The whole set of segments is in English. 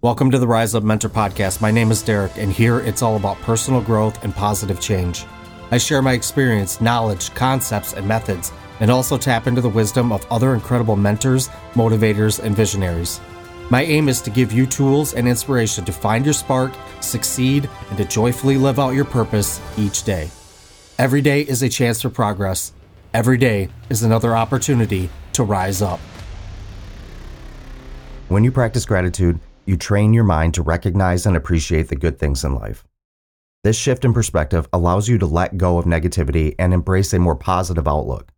Welcome to the Rise Up Mentor podcast. My name is Derek, and here it's all about personal growth and positive change. I share my experience, knowledge, concepts, and methods, and also tap into the wisdom of other incredible mentors, motivators, and visionaries. My aim is to give you tools and inspiration to find your spark, succeed, and to joyfully live out your purpose each day. Every day is a chance for progress. Every day is another opportunity to rise up. When you practice gratitude, you train your mind to recognize and appreciate the good things in life. This shift in perspective allows you to let go of negativity and embrace a more positive outlook.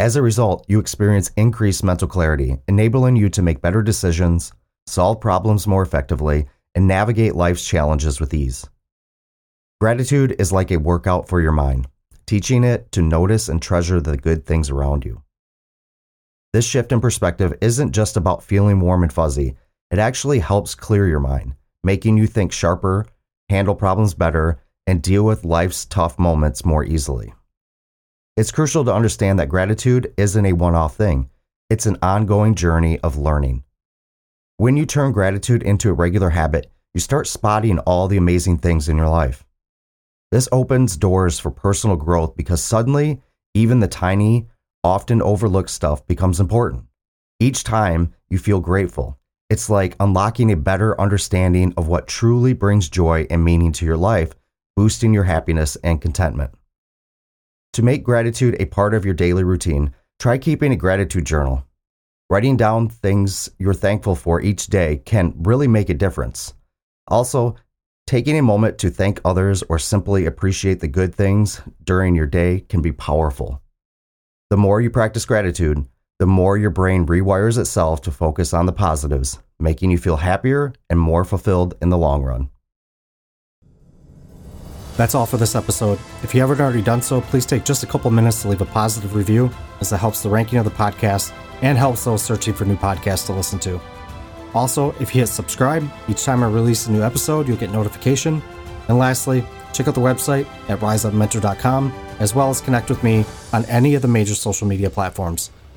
As a result, you experience increased mental clarity, enabling you to make better decisions, solve problems more effectively, and navigate life's challenges with ease. Gratitude is like a workout for your mind, teaching it to notice and treasure the good things around you. This shift in perspective isn't just about feeling warm and fuzzy, it actually helps clear your mind, making you think sharper, handle problems better, and deal with life's tough moments more easily. It's crucial to understand that gratitude isn't a one off thing, it's an ongoing journey of learning. When you turn gratitude into a regular habit, you start spotting all the amazing things in your life. This opens doors for personal growth because suddenly, even the tiny, often overlooked stuff becomes important. Each time you feel grateful, it's like unlocking a better understanding of what truly brings joy and meaning to your life, boosting your happiness and contentment. To make gratitude a part of your daily routine, try keeping a gratitude journal. Writing down things you're thankful for each day can really make a difference. Also, taking a moment to thank others or simply appreciate the good things during your day can be powerful. The more you practice gratitude, the more your brain rewires itself to focus on the positives, making you feel happier and more fulfilled in the long run. That's all for this episode. If you haven't already done so, please take just a couple minutes to leave a positive review, as it helps the ranking of the podcast and helps those searching for new podcasts to listen to. Also, if you hit subscribe, each time I release a new episode, you'll get notification. And lastly, check out the website at riseupmentor.com, as well as connect with me on any of the major social media platforms.